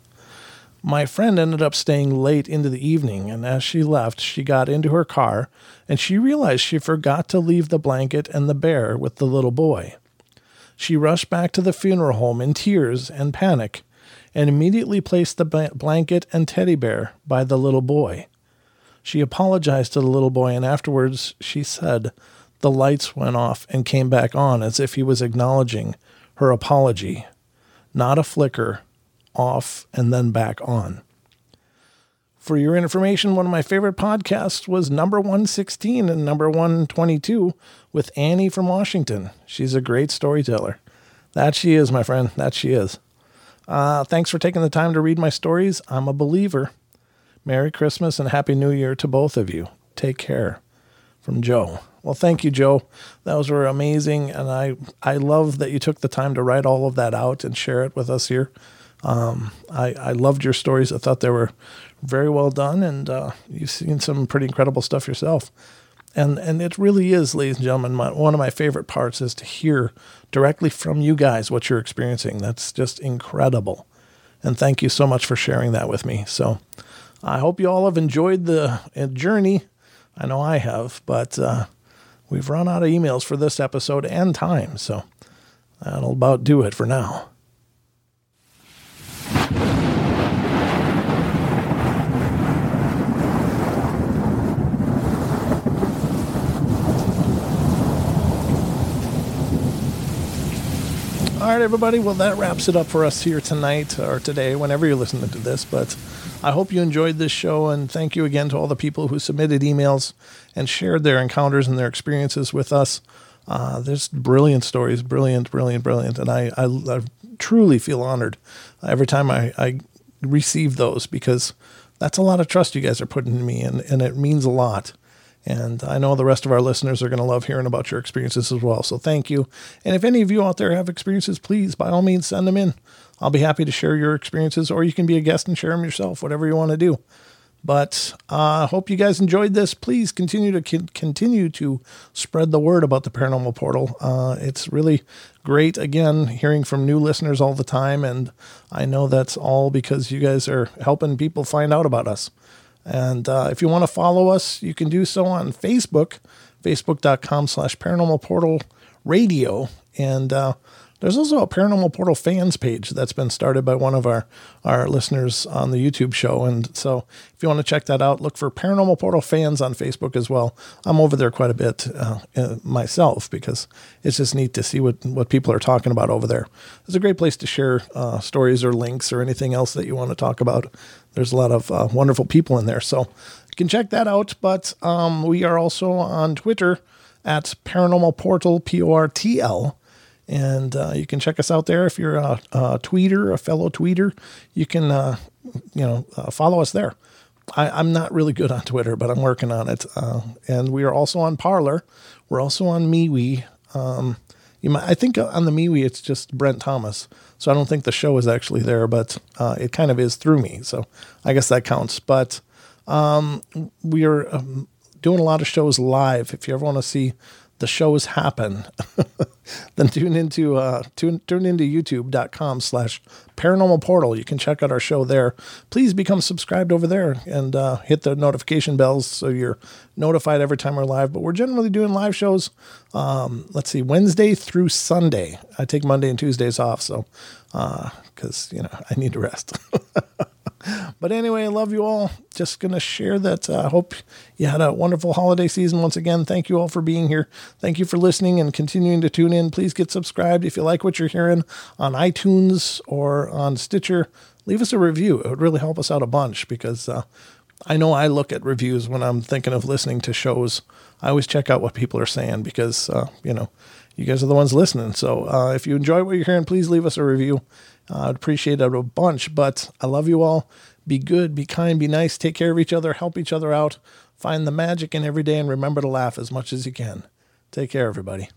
My friend ended up staying late into the evening, and as she left, she got into her car and she realized she forgot to leave the blanket and the bear with the little boy. She rushed back to the funeral home in tears and panic and immediately placed the blanket and teddy bear by the little boy. She apologized to the little boy, and afterwards she said the lights went off and came back on as if he was acknowledging her apology. Not a flicker, off and then back on. For your information, one of my favorite podcasts was number 116 and number 122 with Annie from Washington. She's a great storyteller. That she is, my friend. That she is. Uh, thanks for taking the time to read my stories. I'm a believer. Merry Christmas and Happy New Year to both of you. Take care. From Joe. Well, thank you, Joe. Those were amazing, and I I love that you took the time to write all of that out and share it with us here. Um, I I loved your stories. I thought they were very well done, and uh, you've seen some pretty incredible stuff yourself. And and it really is, ladies and gentlemen, my, one of my favorite parts is to hear directly from you guys what you're experiencing. That's just incredible. And thank you so much for sharing that with me. So I hope you all have enjoyed the uh, journey. I know I have, but uh, we've run out of emails for this episode and time. So that'll about do it for now. All right, everybody. Well, that wraps it up for us here tonight or today, whenever you're listening to this. But I hope you enjoyed this show. And thank you again to all the people who submitted emails and shared their encounters and their experiences with us. Uh, there's brilliant stories, brilliant, brilliant, brilliant. And I, I, I truly feel honored every time I, I receive those because that's a lot of trust you guys are putting in me, and, and it means a lot. And I know the rest of our listeners are going to love hearing about your experiences as well. So thank you. And if any of you out there have experiences, please, by all means, send them in. I'll be happy to share your experiences, or you can be a guest and share them yourself, whatever you want to do. But I uh, hope you guys enjoyed this. Please continue to continue to spread the word about the Paranormal Portal. Uh, it's really great, again, hearing from new listeners all the time. And I know that's all because you guys are helping people find out about us. And uh, if you want to follow us, you can do so on Facebook, facebook.com slash paranormal portal radio. And uh, there's also a Paranormal Portal fans page that's been started by one of our, our listeners on the YouTube show. And so if you want to check that out, look for Paranormal Portal fans on Facebook as well. I'm over there quite a bit uh, uh, myself because it's just neat to see what, what people are talking about over there. It's a great place to share uh, stories or links or anything else that you want to talk about. There's a lot of uh, wonderful people in there. So you can check that out. But um, we are also on Twitter at Paranormal Portal, P O R T L. And uh, you can check us out there if you're a, a tweeter, a fellow tweeter. You can, uh, you know, uh, follow us there. I, am not really good on Twitter, but I'm working on it. Uh, and we are also on Parler. We're also on MeWe. Um, you might, I think on the MeWe it's just Brent Thomas, so I don't think the show is actually there, but uh, it kind of is through me. So I guess that counts. But um, we are um, doing a lot of shows live. If you ever want to see the shows happen, *laughs* then tune into uh, tune, tune into youtube.com slash paranormal portal. You can check out our show there. Please become subscribed over there and uh, hit the notification bells so you're notified every time we're live. But we're generally doing live shows, um, let's see, Wednesday through Sunday. I take Monday and Tuesdays off, so because, uh, you know, I need to rest. *laughs* But anyway, I love you all. Just going to share that. I uh, hope you had a wonderful holiday season once again. Thank you all for being here. Thank you for listening and continuing to tune in. Please get subscribed if you like what you're hearing on iTunes or on Stitcher. Leave us a review. It would really help us out a bunch because uh, I know I look at reviews when I'm thinking of listening to shows. I always check out what people are saying because, uh, you know, you guys are the ones listening. So uh, if you enjoy what you're hearing, please leave us a review. Uh, I'd appreciate it a bunch, but I love you all. Be good, be kind, be nice, take care of each other, help each other out, find the magic in every day, and remember to laugh as much as you can. Take care, everybody.